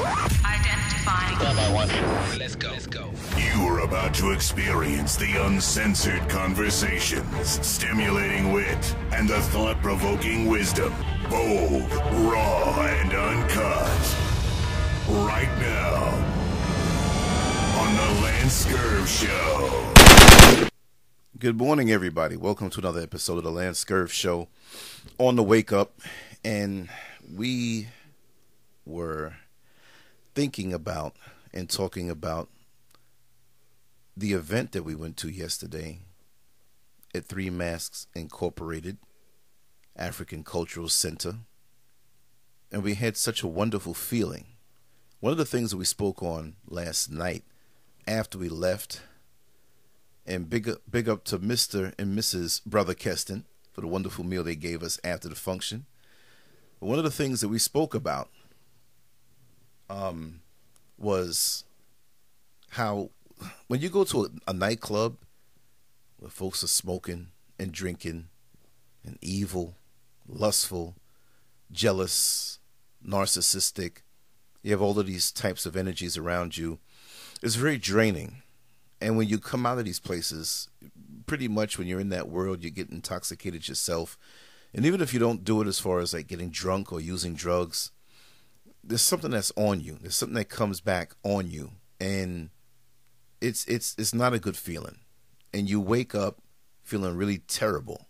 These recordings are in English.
Identifying. Let's go. Let's go. You're about to experience the uncensored conversations, stimulating wit, and the thought provoking wisdom. Bold, raw, and uncut. Right now, on The Lance Scurv Show. Good morning, everybody. Welcome to another episode of the Lance Scurv Show on the Wake Up. And we were thinking about and talking about the event that we went to yesterday at Three Masks Incorporated African Cultural Center. And we had such a wonderful feeling. One of the things that we spoke on last night after we left, and big up, big up to Mr. and Mrs. Brother Keston for the wonderful meal they gave us after the function. One of the things that we spoke about um, was how when you go to a, a nightclub where folks are smoking and drinking and evil, lustful, jealous, narcissistic, you have all of these types of energies around you. It's very draining. And when you come out of these places, pretty much when you're in that world, you get intoxicated yourself. And even if you don't do it as far as like getting drunk or using drugs, there's something that's on you. There's something that comes back on you, and it's it's it's not a good feeling. And you wake up feeling really terrible.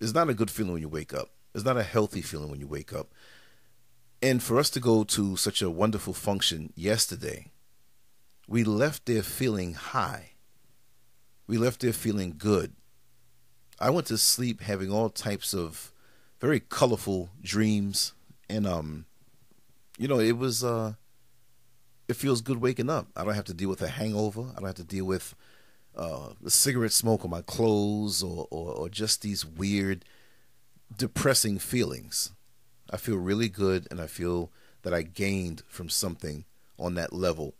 It's not a good feeling when you wake up. It's not a healthy feeling when you wake up. And for us to go to such a wonderful function yesterday, we left there feeling high. We left there feeling good. I went to sleep having all types of very colorful dreams and um you know, it was uh it feels good waking up. I don't have to deal with a hangover. I don't have to deal with uh the cigarette smoke on my clothes or, or, or just these weird depressing feelings. I feel really good and I feel that I gained from something on that level.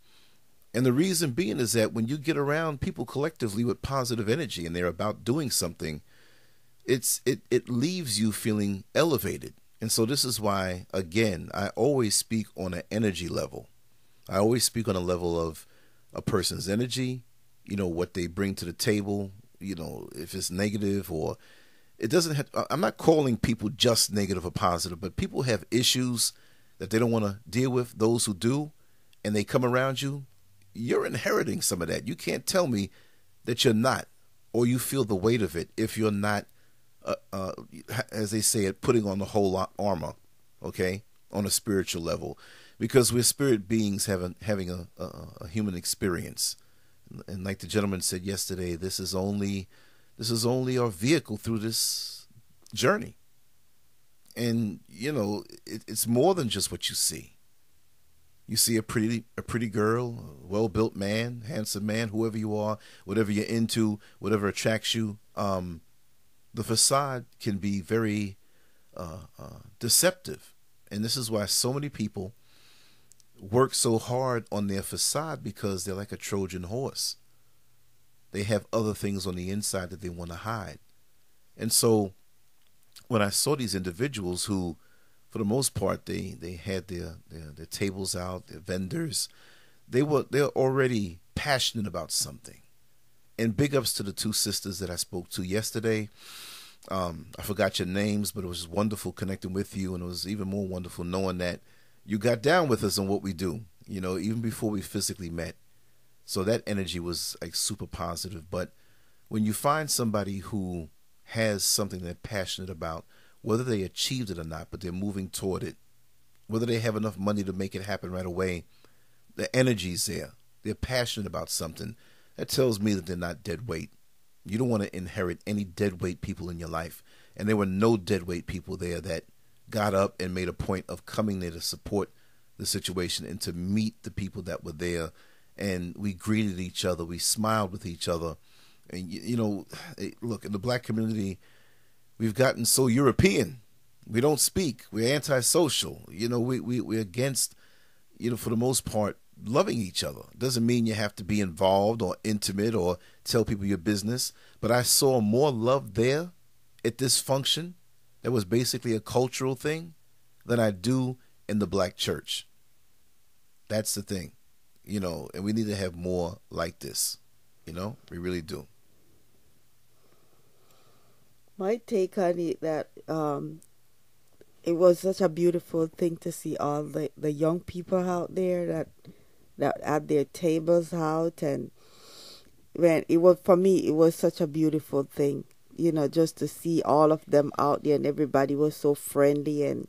And the reason being is that when you get around people collectively with positive energy and they're about doing something, it's it, it leaves you feeling elevated. And so this is why, again, I always speak on an energy level. I always speak on a level of a person's energy, you know, what they bring to the table, you know, if it's negative or it doesn't have, I'm not calling people just negative or positive, but people have issues that they don't want to deal with. Those who do, and they come around you, you're inheriting some of that. You can't tell me that you're not, or you feel the weight of it if you're not uh, uh, as they say it, putting on the whole armor, okay, on a spiritual level, because we're spirit beings having having a, a, a human experience, and like the gentleman said yesterday, this is only this is only our vehicle through this journey, and you know it, it's more than just what you see. You see a pretty a pretty girl, a well built man, handsome man, whoever you are, whatever you're into, whatever attracts you. Um, the facade can be very uh, uh, deceptive. And this is why so many people work so hard on their facade because they're like a Trojan horse. They have other things on the inside that they want to hide. And so when I saw these individuals who, for the most part, they, they had their, their, their tables out, their vendors, they were they're already passionate about something and big ups to the two sisters that I spoke to yesterday. Um, I forgot your names, but it was wonderful connecting with you, and it was even more wonderful knowing that you got down with us on what we do. You know, even before we physically met. So that energy was like super positive. But when you find somebody who has something they're passionate about, whether they achieved it or not, but they're moving toward it, whether they have enough money to make it happen right away, the energy's there. They're passionate about something that tells me that they're not dead weight. You don't want to inherit any dead weight people in your life. And there were no dead weight people there that got up and made a point of coming there to support the situation and to meet the people that were there. And we greeted each other, we smiled with each other. And, you know, eh, look, in the black community, we've gotten so European. We don't speak. We're antisocial. You know, we, we, we're against, you know, for the most part, loving each other. Doesn't mean you have to be involved or intimate or tell people your business. But I saw more love there at this function that was basically a cultural thing than I do in the black church. That's the thing, you know, and we need to have more like this. You know, we really do. My take on it that um, it was such a beautiful thing to see all the, the young people out there that that had their tables out and when it was for me it was such a beautiful thing you know just to see all of them out there and everybody was so friendly and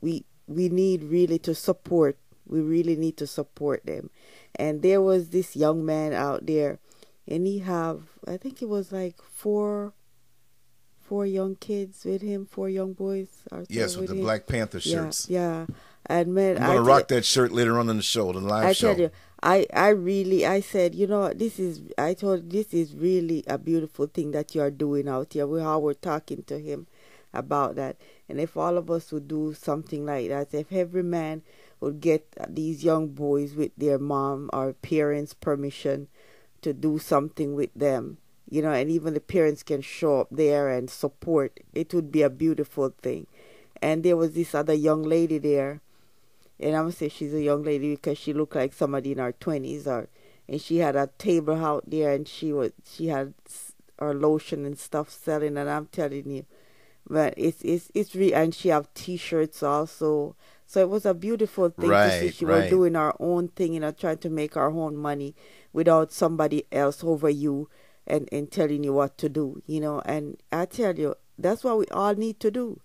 we we need really to support we really need to support them and there was this young man out there and he have i think it was like four four young kids with him four young boys yes with, with the him. black panther shirts yeah, yeah. And man i'm gonna I rock that shirt later on in the show the live I show. tell you I, I really I said you know this is I told this is really a beautiful thing that you are doing out here. We how we're talking to him about that. And if all of us would do something like that if every man would get these young boys with their mom or parents permission to do something with them you know and even the parents can show up there and support it would be a beautiful thing. And there was this other young lady there and I'm gonna say she's a young lady because she looked like somebody in her twenties, or and she had a table out there, and she was she had her lotion and stuff selling, and I'm telling you, but it's it's it's real, and she have T-shirts also. So it was a beautiful thing right, to see. She right. was doing her own thing, you know, trying to make her own money without somebody else over you and and telling you what to do, you know. And I tell you, that's what we all need to do.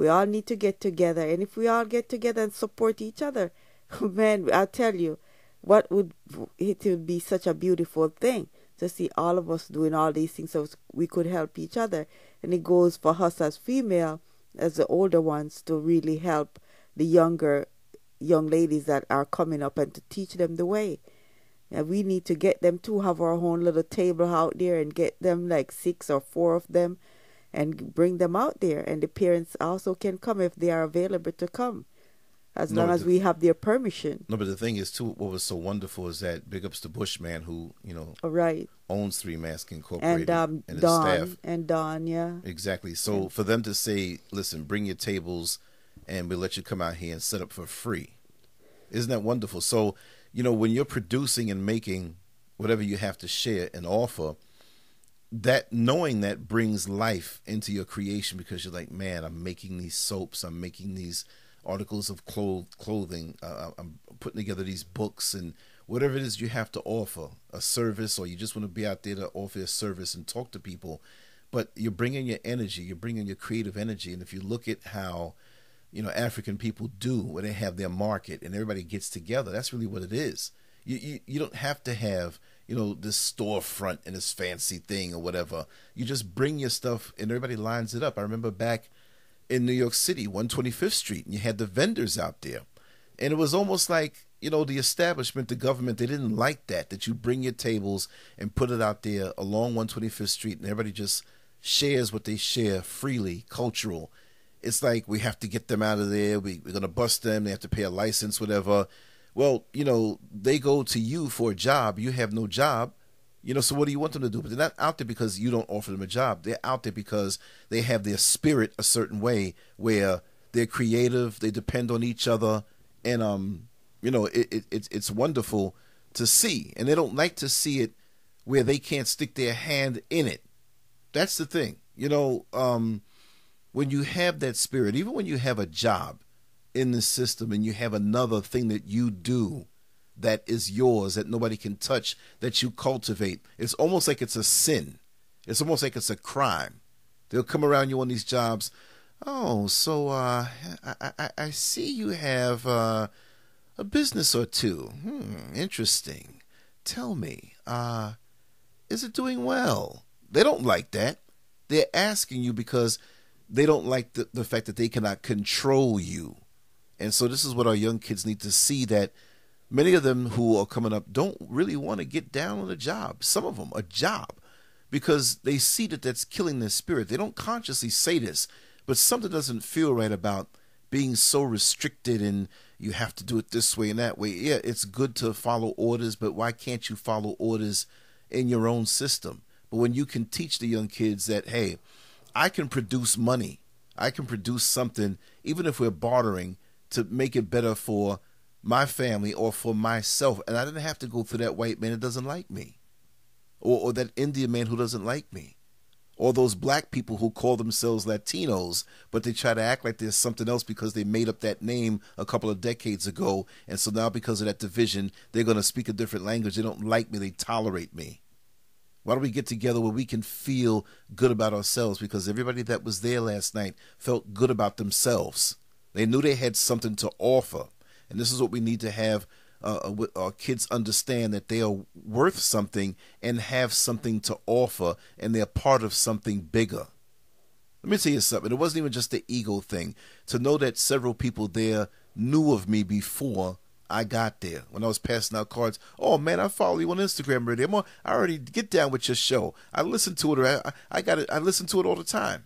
We all need to get together. And if we all get together and support each other, man, I'll tell you, what would it would be such a beautiful thing to see all of us doing all these things so we could help each other. And it goes for us as female, as the older ones, to really help the younger young ladies that are coming up and to teach them the way. And we need to get them to have our own little table out there and get them like six or four of them and bring them out there. And the parents also can come if they are available to come, as no, long as the, we have their permission. No, but the thing is, too, what was so wonderful is that big ups to Bushman, who you know, oh, right, owns Three Mask Incorporated, and um, and Don staff. and Don, yeah, exactly. So for them to say, "Listen, bring your tables, and we'll let you come out here and set up for free," isn't that wonderful? So you know, when you're producing and making whatever you have to share and offer that knowing that brings life into your creation because you're like, man, I'm making these soaps, I'm making these articles of clothing, uh, I'm putting together these books and whatever it is you have to offer, a service, or you just want to be out there to offer a service and talk to people. But you're bringing your energy, you're bringing your creative energy, and if you look at how you know African people do when they have their market and everybody gets together, that's really what it is. You you, you don't have to have you know, this storefront and this fancy thing or whatever. You just bring your stuff and everybody lines it up. I remember back in New York City, 125th Street, and you had the vendors out there. And it was almost like, you know, the establishment, the government, they didn't like that, that you bring your tables and put it out there along 125th Street and everybody just shares what they share freely, cultural. It's like we have to get them out of there. We, we're to bust them. They have to pay a license, whatever well, you know, they go to you for a job. You have no job. You know, so what do you want them to do? But they're not out there because you don't offer them a job. They're out there because they have their spirit a certain way where they're creative, they depend on each other, and um, you know, it, it it's it's wonderful to see. And they don't like to see it where they can't stick their hand in it. That's the thing. You know, um, when you have that spirit, even when you have a job, in the system and you have another thing that you do that is yours that nobody can touch that you cultivate. It's almost like it's a sin. It's almost like it's a crime. They'll come around you on these jobs. Oh so uh, I, I, I see you have uh, a business or two. Hmm interesting. Tell me uh, is it doing well? They don't like that. They're asking you because they don't like the, the fact that they cannot control you and so this is what our young kids need to see that many of them who are coming up don't really want to get down on a job. Some of them a job because they see that that's killing their spirit. They don't consciously say this, but something doesn't feel right about being so restricted and you have to do it this way and that way. Yeah, it's good to follow orders, but why can't you follow orders in your own system? But when you can teach the young kids that, hey, I can produce money, I can produce something, even if we're bartering, to make it better for my family or for myself. And I didn't have to go through that white man that doesn't like me or, or that Indian man who doesn't like me or those black people who call themselves Latinos, but they try to act like there's something else because they made up that name a couple of decades ago. And so now, because of that division, they're going to speak a different language. They don't like me, they tolerate me. Why don't we get together where we can feel good about ourselves? Because everybody that was there last night felt good about themselves. They knew they had something to offer. And this is what we need to have uh, uh our kids understand that they are worth something and have something to offer, and they're part of something bigger. Let me tell you something. It wasn't even just the ego thing. To know that several people there knew of me before I got there. When I was passing out cards, oh man, I follow you on Instagram already. I already get down with your show. I listen to it. I, I got it. I listen to it all the time.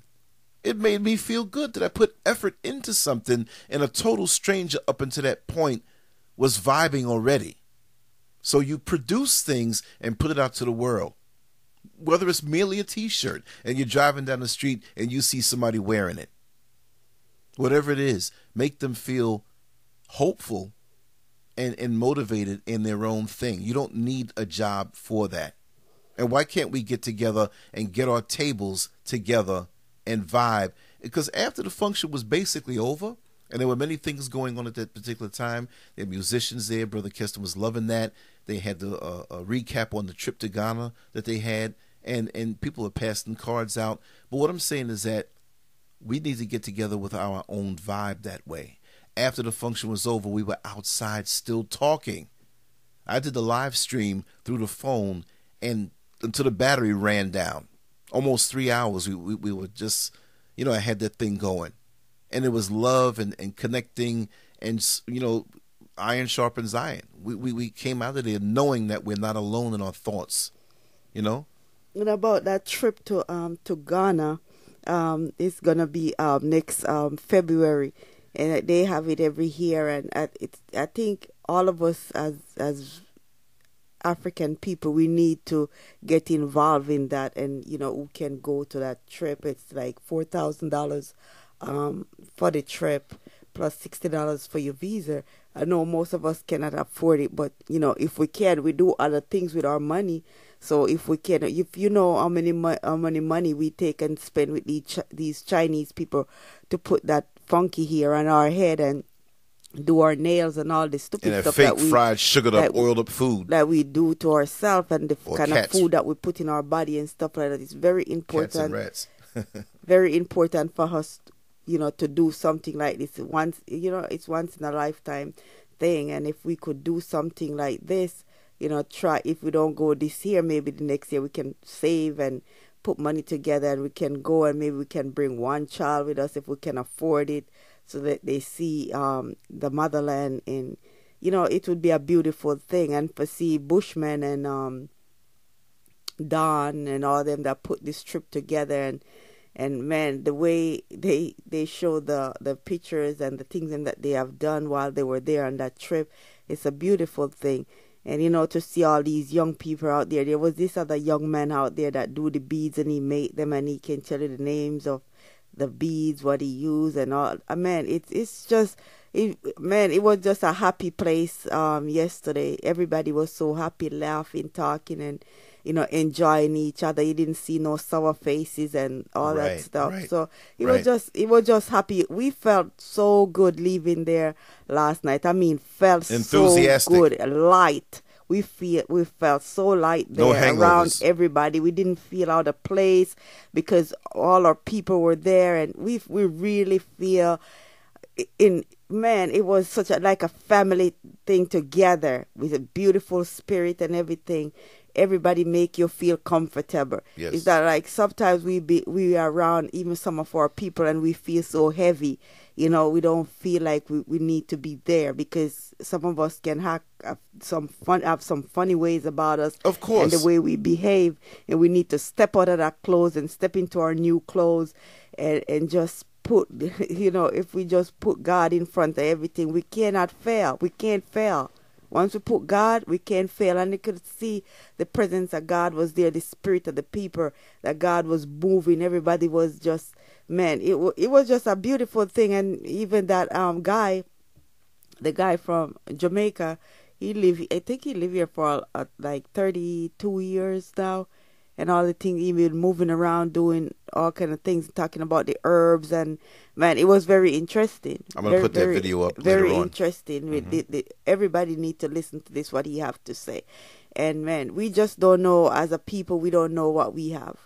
It made me feel good that I put effort into something, and a total stranger up until that point was vibing already. So you produce things and put it out to the world. Whether it's merely a t shirt and you're driving down the street and you see somebody wearing it. Whatever it is, make them feel hopeful and, and motivated in their own thing. You don't need a job for that. And why can't we get together and get our tables together and vibe? Because after the function was basically over, and there were many things going on at that particular time. Were musicians there. Brother Keston was loving that. They had the, uh, a recap on the trip to Ghana that they had, and and people are passing cards out. But what I'm saying is that we need to get together with our own vibe that way. After the function was over, we were outside still talking. I did the live stream through the phone, and until the battery ran down, almost three hours. We we, we were just, you know, I had that thing going. And it was love and, and connecting and you know iron sharpens iron. We, we we came out of there knowing that we're not alone in our thoughts you know? And about that trip to um to ghana? Um it's gonna be um next um february. And they have it every year. And it's i think all of us as as African people, we need to get involved in that, and you know, who can go to that trip? It's like four thousand dollars um, for the trip plus sixty dollars for your visa. I know most of us cannot afford it, but you know if we can, we do other things with our money. So if we can, if you know how many mo- how many money we take and spend with these these Chinese people to put that funky here on our head and do our nails and all this stupid and stuff fake that we, fried, sugared up, oiled up food that we do to ourselves and the or kind cats. of food that we put in our body and stuff like that. It's very important. cats and rats. very important for us you know, to do something like this once, you know, it's once in a lifetime thing. And if we could do something like this, you know, try, if we don't go this year, maybe the next year we can save and put money together and we can go and maybe we can bring one child with us if we can afford it so that they see um, the motherland and, you know, it would be a beautiful thing. And for see Bushman and um, Don and all them that put this trip together and, and man the way they they show the the pictures and the things that they have done while they were there on that trip it's a beautiful thing and you know to see all these young people out there there was this other young man out there that do the beads and he made them and he can tell you the names of the beads what he used and all. Uh, man it's it's just it, man it was just a happy place um yesterday. Everybody was so happy laughing talking and you know, enjoying each other. You didn't see no sour faces and all right, that stuff. Right, so it right. was just it was just happy. We felt so good leaving there last night. I mean, felt Enthusiastic. so good, light. We feel we felt so light there no around everybody. We didn't feel out of place because all our people were there, and we we really feel in man it was such a like a family thing together with a beautiful spirit and everything everybody make you feel comfortable. Yes. Is that like sometimes we be we are around even some of our people and we feel so heavy. You know, we don't feel like we, we need to be there because some of us can have, have some fun have some funny ways about us. Of course. And the way we behave and we need to step out of that clothes and step into our new clothes and, and just put you know, if we just put God in front of everything, we cannot fail. We can't fail. Once we put God, we can't fail. And you could see the presence of God was there, the spirit of the people, that God was moving. Everybody was just, man, it, it was just a beautiful thing. And even that um guy, the guy from Jamaica, he live. I think he live here for uh, like thirty two years now, and all the things. He been moving around doing all kind of things, talking about the herbs and man, it was very interesting. I'm gonna very, put that very, video up Very later on. interesting. With the, the, everybody need to listen to this. What he have to say, and man, we just don't know as a people. We don't know what we have.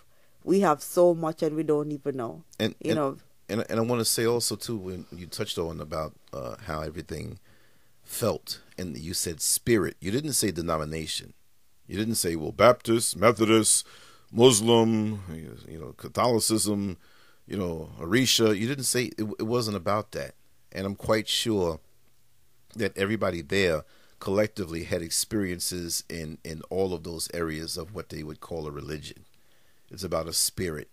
We have so much, and we don't even know. And You and, know. and and I want to say also too when you touched on about uh, how everything felt, and you said spirit. You didn't say denomination. You didn't say well Baptist, Methodist, Muslim, you know Catholicism, you know Orisha. You didn't say it, it wasn't about that. And I'm quite sure that everybody there collectively had experiences in in all of those areas of what they would call a religion. It's about a spirit.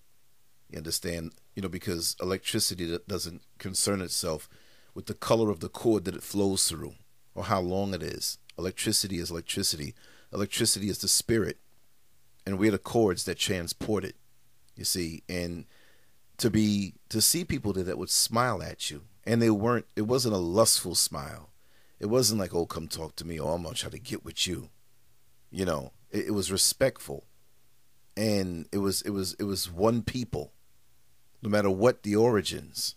You understand? You know, because electricity doesn't concern itself with the color of the cord that it flows through or how long it is. Electricity is electricity. Electricity is the spirit. And we're the cords that transport it. You see, and to be to see people there that would smile at you and they weren't it wasn't a lustful smile. It wasn't like, oh come talk to me or I'm gonna try to get with you. You know, it, it was respectful. And it was it was it was one people no matter what the origins.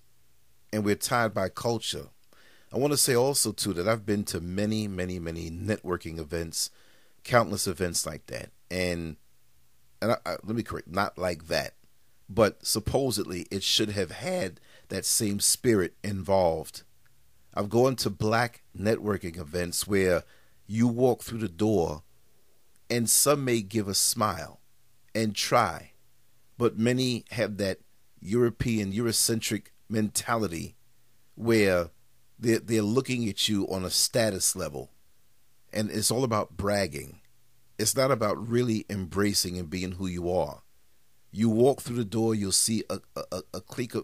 And we're tied by culture. I want to say also too that I've been to many, many, many networking events, countless events like that, and and I, I, let me correct, not like that, but supposedly it should have had that same spirit involved. I've gone to black networking events where you walk through the door, and some may give a smile and try, but many have that European, Eurocentric mentality where they're, they're looking at you on a status level. And it's all about bragging. It's not about really embracing and being who you are. You walk through the door, you'll see a, a, a clique of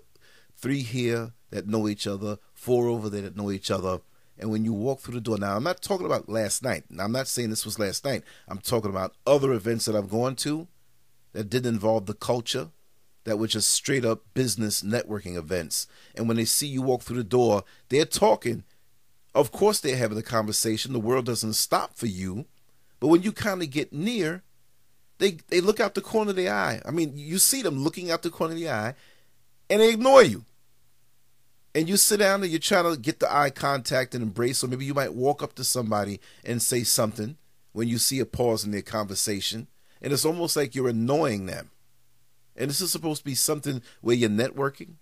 three here that know each other, four over there that know each other. And when you walk through the door, now I'm not talking about last night. Now, I'm not saying this was last night. I'm talking about other events that I've gone to that didn't involve the culture, that were just straight up business networking events. And when they see you walk through the door, they're talking. Of course, they're having a conversation. The world doesn't stop for you. But when you kind of get near, they, they look out the corner of the eye. I mean, you see them looking out the corner of the eye and they ignore you. And you sit down and you're trying to get the eye contact and embrace, or maybe you might walk up to somebody and say something when you see a pause in their conversation. And it's almost like you're annoying them. And this is supposed to be something where you're networking.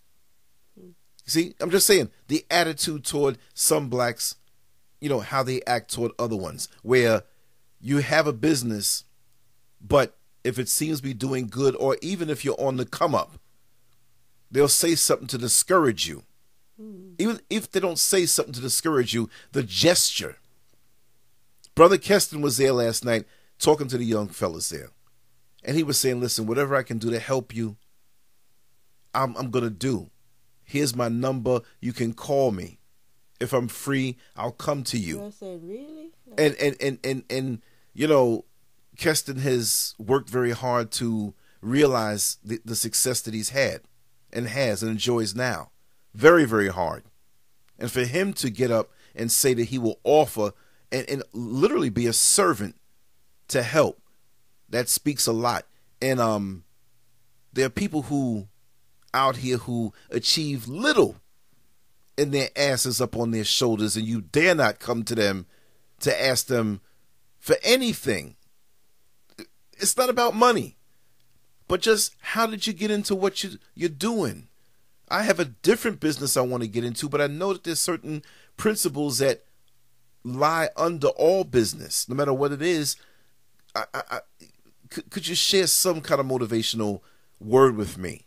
See, I'm just saying the attitude toward some blacks, you know, how they act toward other ones, where you have a business, but if it seems to be doing good, or even if you're on the come up, they'll say something to discourage you. Hmm. Even if they don't say something to discourage you, the gesture. Brother Keston was there last night talking to the young fellas there. And he was saying, listen, whatever I can do to help you, I'm, I'm going to do. Here's my number. You can call me. If I'm free, I'll come to you. I said, really? And, and, and, and, and, you know, Keston has worked very hard to realize the, the success that he's had and has and enjoys now. Very, very hard. And for him to get up and say that he will offer and, and literally be a servant to help, that speaks a lot. And um, there are people who out here who achieve little and their asses up on their shoulders, and you dare not come to them to ask them for anything. It's not about money, but just how did you get into what you, you're doing? I have a different business I want to get into, but I know that there's certain principles that lie under all business, no matter what it is. I, I, I, could, could you share some kind of motivational word with me?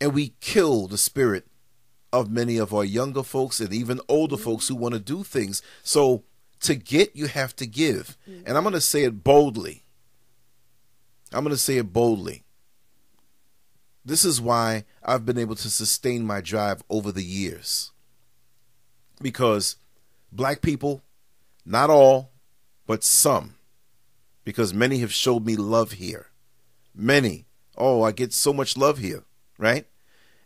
And we kill the spirit of many of our younger folks and even older folks who want to do things. So to get, you have to give. And I'm going to say it boldly. I'm going to say it boldly. This is why I've been able to sustain my drive over the years. Because black people, not all, but some, because many have showed me love here. Many. Oh, I get so much love here, right?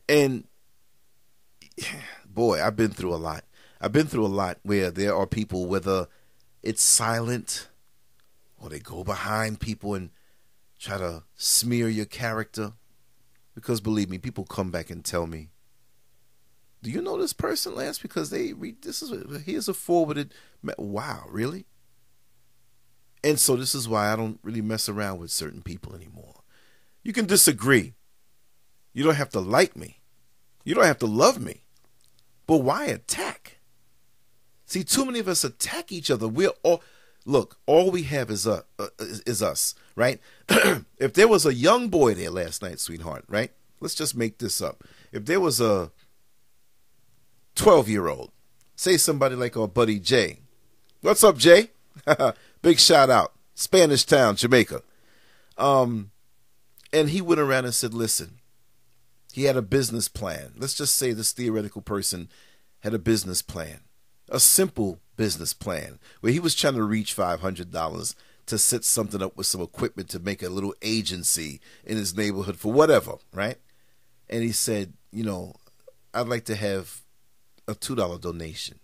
And boy, I've been through a lot. I've been through a lot where there are people, whether it's silent or they go behind people and try to smear your character. Because believe me, people come back and tell me, "Do you know this person, Lance? Because they read this is here's a forwarded. Wow, really? And so this is why I don't really mess around with certain people anymore. You can disagree. You don't have to like me. You don't have to love me. But why attack? See, too many of us attack each other. We're all look. All we have is uh, uh is us, right? if there was a young boy there last night, sweetheart, right? Let's just make this up. If there was a twelve-year-old, say somebody like our buddy Jay. What's up, Jay? Big shout out, Spanish Town, Jamaica. Um, and he went around and said, "Listen, he had a business plan. Let's just say this theoretical person had a business plan, a simple business plan, where he was trying to reach five hundred dollars to set something up with some equipment to make a little agency in his neighborhood for whatever, right? And he said, you know, I'd like to have a two dollar donation.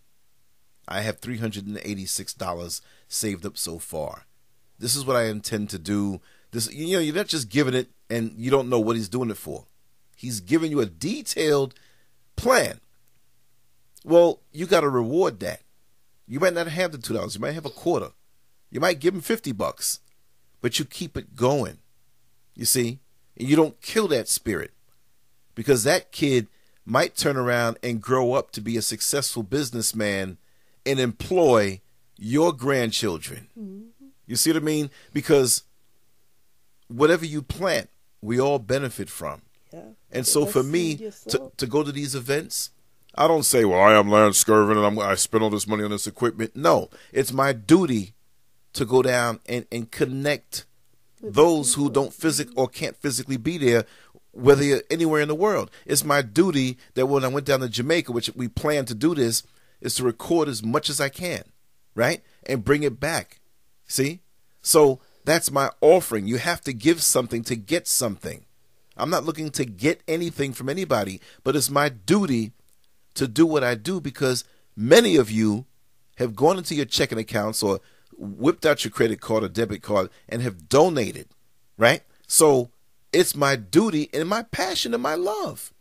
I have $386 saved up so far. This is what I intend to do. This you know, you're not just giving it and you don't know what he's doing it for. He's giving you a detailed plan. Well, you got to reward that. You might not have the $2. You might have a quarter. You might give him 50 bucks. But you keep it going. You see? And you don't kill that spirit. Because that kid might turn around and grow up to be a successful businessman and employ your grandchildren. Mm-hmm. You see what I mean? Because whatever you plant, we all benefit from. Yeah. And so for me to, to go to these events, I don't say, well, I am Lance Skirvin and I'm, I spend all this money on this equipment. No, it's my duty to go down and, and connect those who don't physic or can't physically be there, whether you're anywhere in the world. It's my duty that when I went down to Jamaica, which we plan to do this, is to record as much as I can, right? And bring it back. See? So that's my offering. You have to give something to get something. I'm not looking to get anything from anybody, but it's my duty to do what I do because many of you have gone into your checking accounts or whipped out your credit card or debit card and have donated, right? So it's my duty and my passion and my love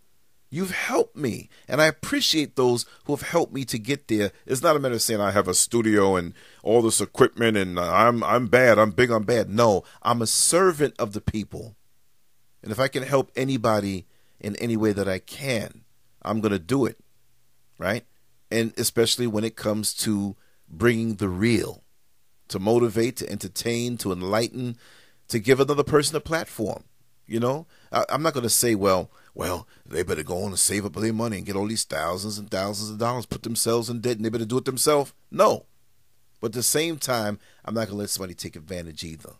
You've helped me, and I appreciate those who have helped me to get there. It's not a matter of saying I have a studio and all this equipment, and uh, I'm I'm bad, I'm big, I'm bad. No, I'm a servant of the people, and if I can help anybody in any way that I can, I'm gonna do it, right? And especially when it comes to bringing the real, to motivate, to entertain, to enlighten, to give another person a platform. You know, I, I'm not gonna say, well well, they better go on and save up their money and get all these thousands and thousands of dollars, put themselves in debt, and they better do it themselves. No. But at the same time, I'm not going to let somebody take advantage either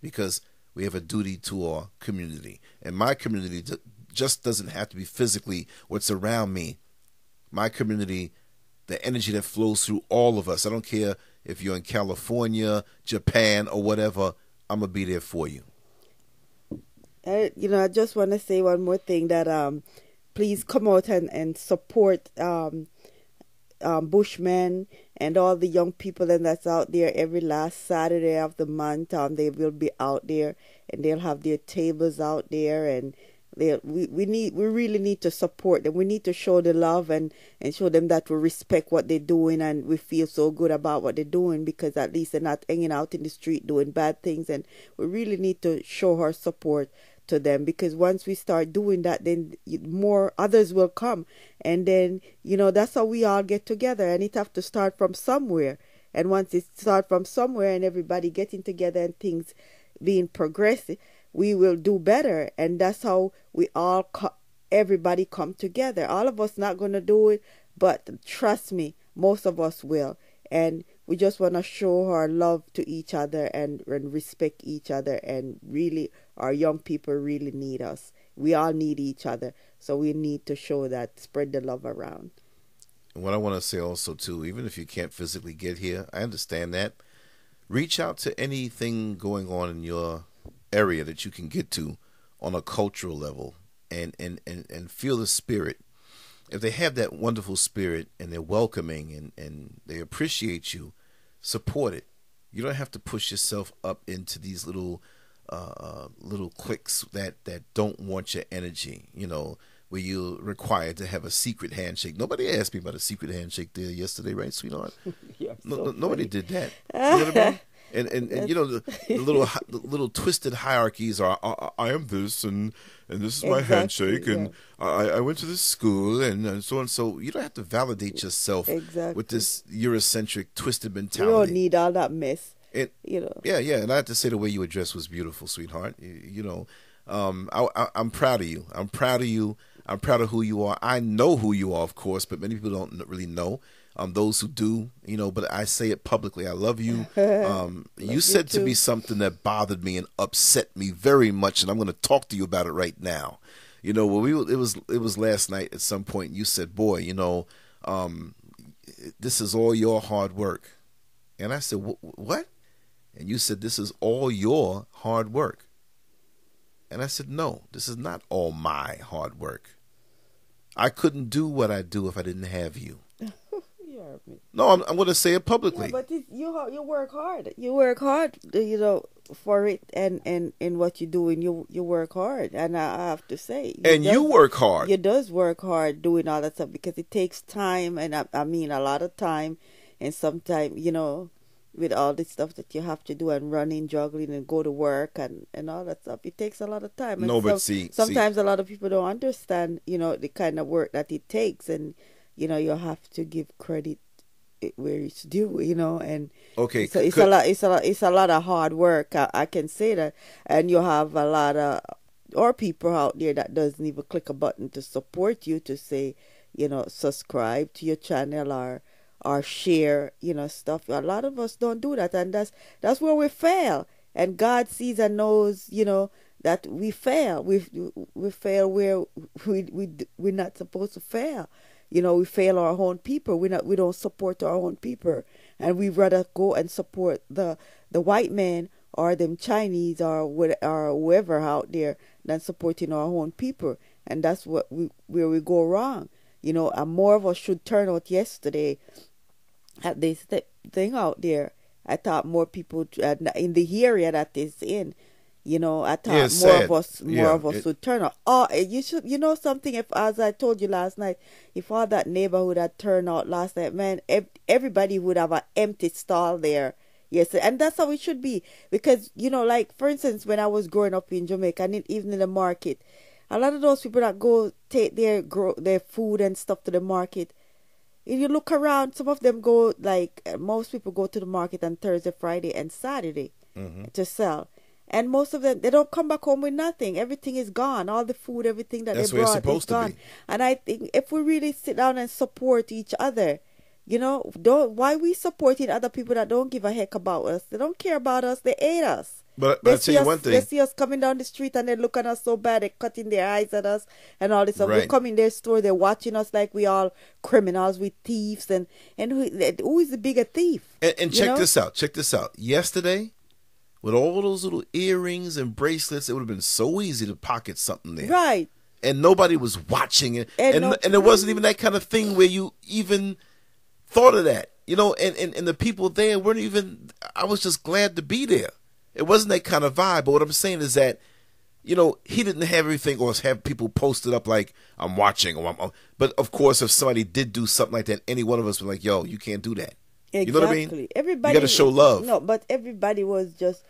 because we have a duty to our community. And my community just doesn't have to be physically what's around me. My community, the energy that flows through all of us, I don't care if you're in California, Japan, or whatever, I'm going to be there for you. I, you know, I just want to say one more thing that um, please come out and and support um, um, Bushman and all the young people and that's out there every last Saturday of the month. Um, they will be out there and they'll have their tables out there and they we, we need we really need to support them. We need to show the love and and show them that we respect what they're doing and we feel so good about what they're doing because at least they're not hanging out in the street doing bad things. And we really need to show our support to them because once we start doing that then more others will come. And then you know that's how we all get together and it have to start from somewhere. And once it start from somewhere and everybody getting together and things being progressive we will do better. And that's how we all co- everybody come together. All of us not going to do it but trust me most of us will. And we just want to show our love to each other and, and respect each other. And really our young people really need us. We all need each other. So we need to show that spread the love around. What i want to say also too even if you can't physically get here i understand that. Reach out to anything going on in your area that you can get to on a cultural level and and and, and feel the spirit if they have that wonderful spirit and they're welcoming and, and they appreciate you, support it. You don't have to push yourself up into these little uh, uh, little cliques that, that don't want your energy. You know, where you're required to have a secret handshake. Nobody asked me about a secret handshake there yesterday, right, sweetheart? You're No, so no, nobody did that. You know what I mean? And, and, and you know the, the little the little twisted hierarchies are I, I am this and and this is my Exactly, handshake and I, I went to this school and, and so on so you don't have to validate yourself Exactly. with this Eurocentric twisted mentality. You don't need all that mess. It- You know. yeah, yeah, and I have to say the way you address was beautiful, sweetheart. You, you know, um, I, I, I'm proud of you. I'm proud of you. I'm proud of who you are. I know who you are, of course, but many people don't really know. Um, those who do, you know, but I say it publicly. I love you. Um, you you said to me something that bothered me and upset me very much, and I'm going to talk to you about it right now. You know, well, we it was it was last night at some point. You said, "Boy, you know, um, this is all your hard work," and I said, "What?" And you said, This is all your hard work. And I said, No, this is not all my hard work. I couldn't do what I do if I didn't have you. You me. No, I'm, I'm going to say it Yeah, publicly. but it, you you work hard. You work hard, you know, for it and and in what you do, and you you work hard. And I, I have to say, and you work hard. You does work hard doing all that stuff because it takes time, and I, I mean a lot of time, and sometimes you know, with all the stuff that you have to do and running, juggling, and go to work and and all that stuff, it takes a lot of time. And No, but some- see- see- sometimes a lot of people don't understand, you know, the kind of work that it takes, and you know, you have to give credit eh, where it's due, you know, and Okay, so it's a lot. It's a lot. It's a lot of hard work. I, I can say that, and you have a lot of or people out there that doesn't even click a button to support you to say, you know, subscribe to your channel or or share, you know, stuff. A lot of us don't do that, and that's that's where we fail. And God sees and knows, you know, that we fail. We we fail where we we we're not supposed to fail. You know, we fail our own people. We not we don't support our own people, and we rather go and support the the white man or them Chinese or what or whoever out there than supporting our own people. And that's what we where we go wrong. You know, and more of us should turn out yesterday at this th- thing out there. I thought more people uh, in the area that is in. You know, I thought Yeah, more sad. of us, more Yeah, of us it- would turn out. Oh, eh, you should, you know something. If, as I told you last night, if all that neighborhood had turned out last night, man, ev- everybody would have an empty stall there. Yes, and that's how it should be. Because you know, like for instance, when I was growing up in Jamaica, and even in the market, a lot of those people that go take their grow their food and stuff to the market, if you look around, some of them go like most people go to the market on Thursday, Friday, and Saturday Mm-hmm. to sell. And most of them they don't come back home with nothing. Everything is gone. All the food, everything that That's they brought supposed is to gone. be. And I think if we really sit down and support each other, you know, don't why we supporting other people that don't give a heck about us. They don't care about us. They hate us. But They tell you us, one They see us coming down the street and they look at us so bad. They're cutting their eyes at us and all this stuff. We come in their store. They're watching us like we all criminals, we thieves, and and who, who is the bigger thief? And, and check know? this out. Check this out. Yesterday, with all those little earrings and bracelets, it would have been so easy to pocket something there. Right. and nobody was watching it, And and no- and, it wasn't even that kind of thing where you even thought of that, you know. And, and and the people there weren't even. I was just glad to be there. It wasn't that kind of vibe. But what I'm saying is that, you know, he didn't have everything or have people posted up like I'm watching or I'm. I'm- But of course, if somebody did do something like that, any one of us would be like, "Yo, you can't do that." Exactly. You know what I mean? Everybody You got to show love. No, but everybody was just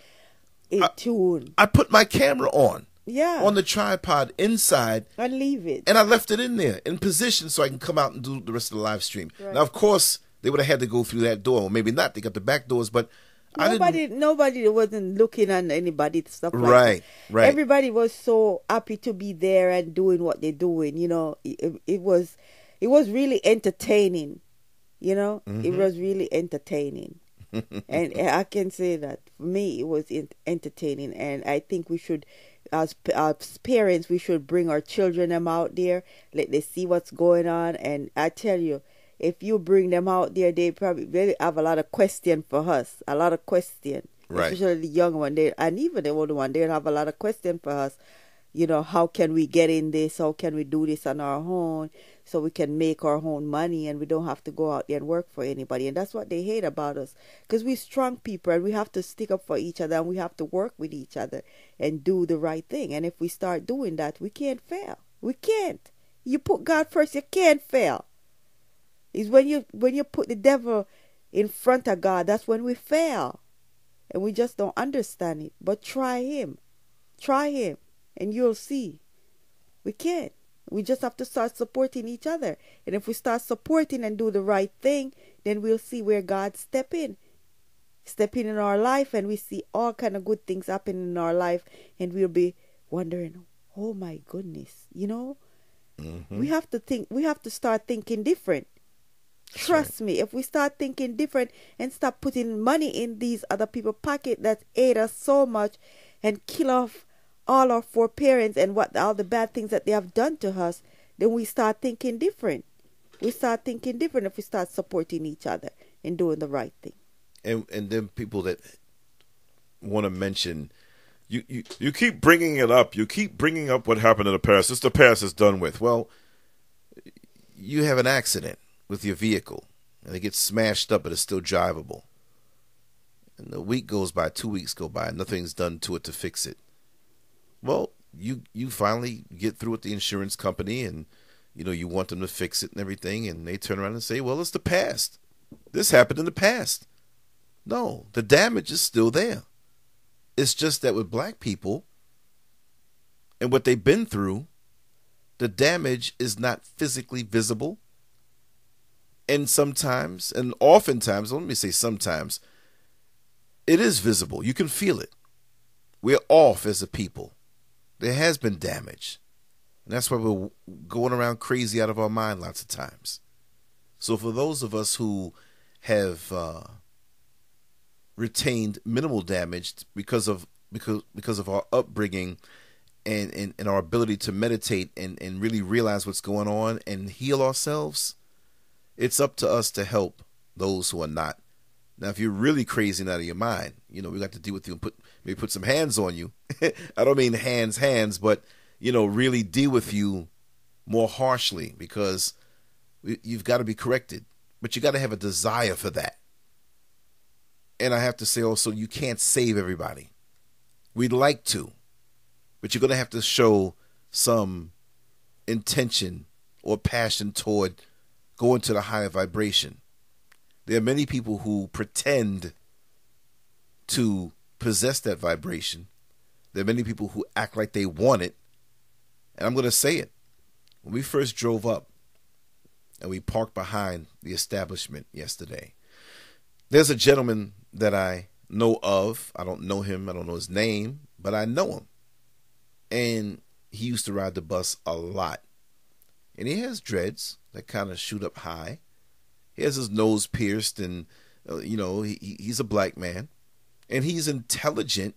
in tune. I put my camera on Yeah. on the tripod inside and leave it. and I left it in there in position so I can come out and do the rest of the live stream. Right. Now, of course, they would have had to go through that door, or maybe not. They got the back doors, but nobody, nobody wasn't looking at anybody stuff like Right, that. right. Everybody was so happy to be there and doing what they're doing. You know, it, it was, it was really entertaining. You know, Mm-hmm. it was really entertaining, and I can say that for me it was en- entertaining. And I think we should, as as parents, we should bring our children them out there, let them see what's going on. And I tell you, if you bring them out there, they probably they have a lot of question for us, a lot of question, Right. especially the young one. They and even the older one, they'll have a lot of question for us you know, how can we get in this? How can we do this on our own so we can make our own money and we don't have to go out there and work for anybody? And that's what they hate about us because we're strong people and we have to stick up for each other and we have to work with each other and do the right thing. And if we start doing that, we can't fail. We can't. You put God first, you can't fail. Is when you when you put the devil in front of God, that's when we fail. And we just don't understand it. But try him. Try him and you'll see. We can't. We just have to start supporting each other. And if we start supporting and do the right thing, then we'll see where God step in. Step in in our life and we see all kind of good things happen in our life and we'll be wondering, oh my goodness, you know? Mm-hmm. We have to think we have to start thinking different. Trust me, if we start thinking different and stop putting money in these other people's pocket that aid us so much and kill off all our foreparents and what all the bad things that they have done to us, then we start thinking different. We start thinking different if we start supporting each other and doing the right thing. And and then people that want to mention you, you you keep bringing it up. You keep bringing up what happened in the past. It's the past is done with. Well, you have an accident with your vehicle and it gets smashed up, but it's still drivable. And a week goes by, two weeks go by, nothing's done to it to fix it. Well, you you finally get through with the insurance company and you know you want them to fix it and everything and they turn around and say, "Well, it's the past. This happened in the past." No, the damage is still there. It's just that with black people and what they've been through, the damage is not physically visible. And sometimes, and oftentimes, let me say sometimes, it is visible. You can feel it. We're off as a people there has been damage. And that's why we're going around crazy out of our mind lots of times. So for those of us who have uh, retained minimal damage because of because because of our upbringing and, and, and our ability to meditate and, and really realize what's going on and heal ourselves, it's up to us to help those who are not. Now, if you're really crazy and out of your mind, you know, we got to deal with you and put maybe put some hands on you. I don't mean hands, hands, but you know, really deal with you more harshly because you've got to be corrected, but you got to have a desire for that. And I have to say also, you can't save everybody. We'd like to, but you're going to have to show some intention or passion toward going to the higher vibration. There are many people who pretend to possess that vibration. There are many people who act like they want it. And I'm going to say it. When we first drove up and we parked behind the establishment yesterday, there's a gentleman that I know of. I don't know him, I don't know his name, but I know him. And he used to ride the bus a lot. And he has dreads that kind of shoot up high. He has his nose pierced, and, uh, you know, he, he's a black man and he's intelligent,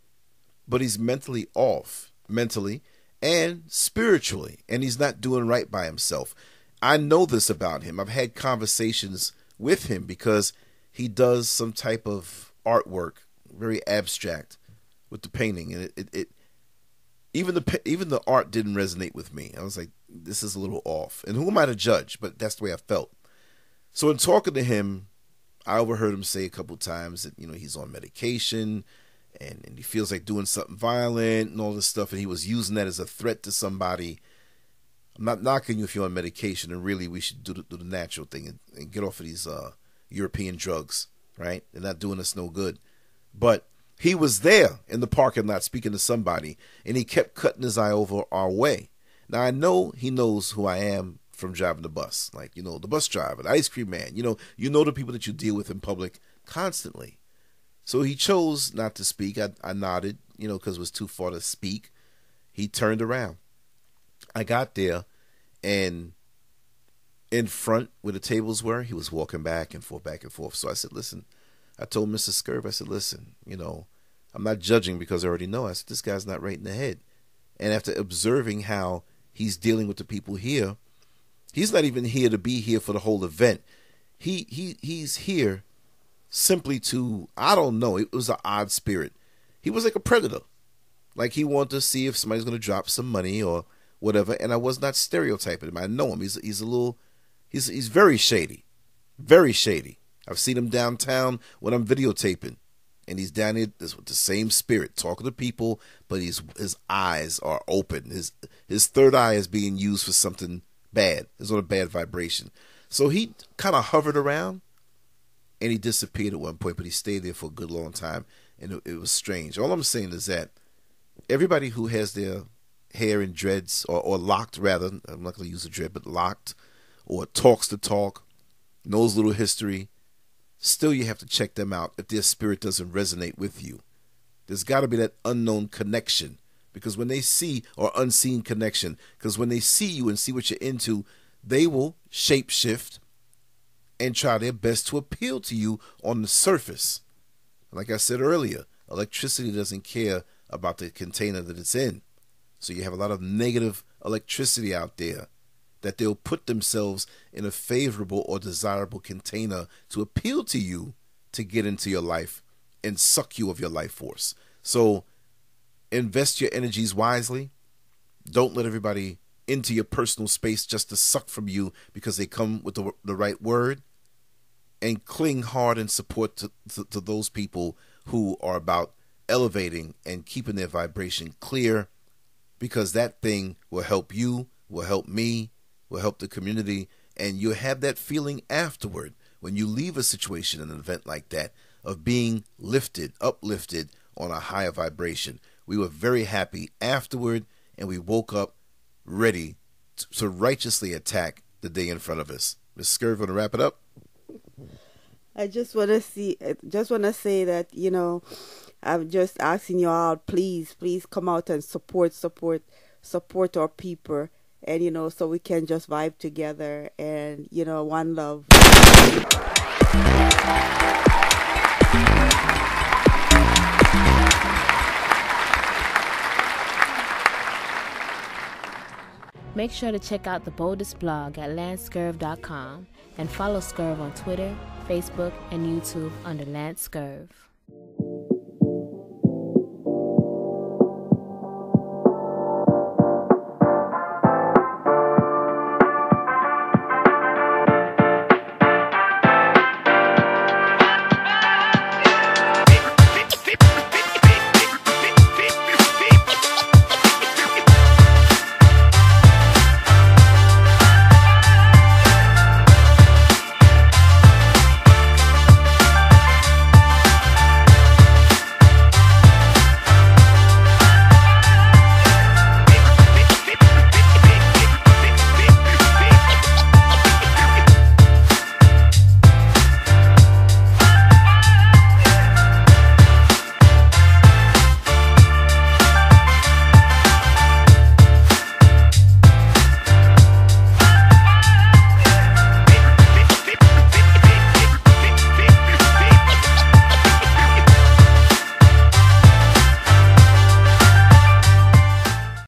but he's mentally off, mentally and spiritually, and he's not doing right by himself. I know this about him. I've had conversations with him because he does some type of artwork, very abstract, with the painting, and it, it, it even the even the art didn't resonate with me. I was like, this is a little off. And who am I to judge? But that's the way I felt. So in talking to him, I overheard him say a couple times that you know he's on medication and, and he feels like doing something violent and all this stuff, and he was using that as a threat to somebody. I'm not knocking you if you're on medication, and really we should do the, do the natural thing and, and, get off of these uh, European drugs, right? They're not doing us no good. But he was there in the parking lot speaking to somebody, and he kept cutting his eye over our way. Now I know he knows who I am from driving the bus. Like, you know, the bus driver, the ice cream man, you know, you know the people that you deal with in public constantly. So he chose not to speak. I, I nodded, you know, because it was too far to speak. He turned around. I got there, and in front where the tables were, he was walking back and forth, back and forth. So I said, listen, I told Mr. Scurv, I said, listen, you know, I'm not judging because I already know. I said, this guy's not right in the head. And after observing how he's dealing with the people here, He's not even here to be here for the whole event. He he he's here simply to I don't know. It was an odd spirit. He was like a predator. Like he wanted to see if somebody's going to drop some money or whatever. And I was not stereotyping him. I know him. He's he's a little he's he's very shady, very shady. I've seen him downtown when I'm videotaping, and he's down here with the same spirit, talking to people, but he's his eyes are open. His his third eye is being used for something bad. It's on a bad vibration. So he kind of hovered around, and he disappeared at one point, but he stayed there for a good long time, and it, it was strange. All I'm saying is that everybody who has their hair in dreads or, or locked rather i'm not going to use a dread but locked or talks the talk knows little history still you have to check them out if their spirit doesn't resonate with you there's got to be that unknown connection because when they see or unseen connection because when they see you and see what you're into they will shapeshift and try their best to appeal to you on the surface like i said earlier electricity doesn't care about the container that it's in so you have a lot of negative electricity out there that they'll put themselves in a favorable or desirable container to appeal to you to get into your life and suck you of your life force. So invest your energies wisely. Don't let everybody into your personal space just to suck from you because they come with the, the right word. And cling hard and support to, to, to those people who are about elevating and keeping their vibration clear because that thing will help you, will help me, will help the community, and you'll have that feeling afterward when you leave a situation, an event like that, of being lifted, uplifted on a higher vibration. We were very happy afterward, and we woke up ready to righteously attack the day in front of us. Ms. Scurv, want to wrap it up? I just want to see, uh, just want to say that you know, I'm just asking you all, please, please come out and support, support, support our people, and you know, so we can just vibe together and you know, one love. Make sure to check out the boldest blog at lancescurv.com and follow Scurv on Twitter, Facebook, and YouTube under Lance Scurv.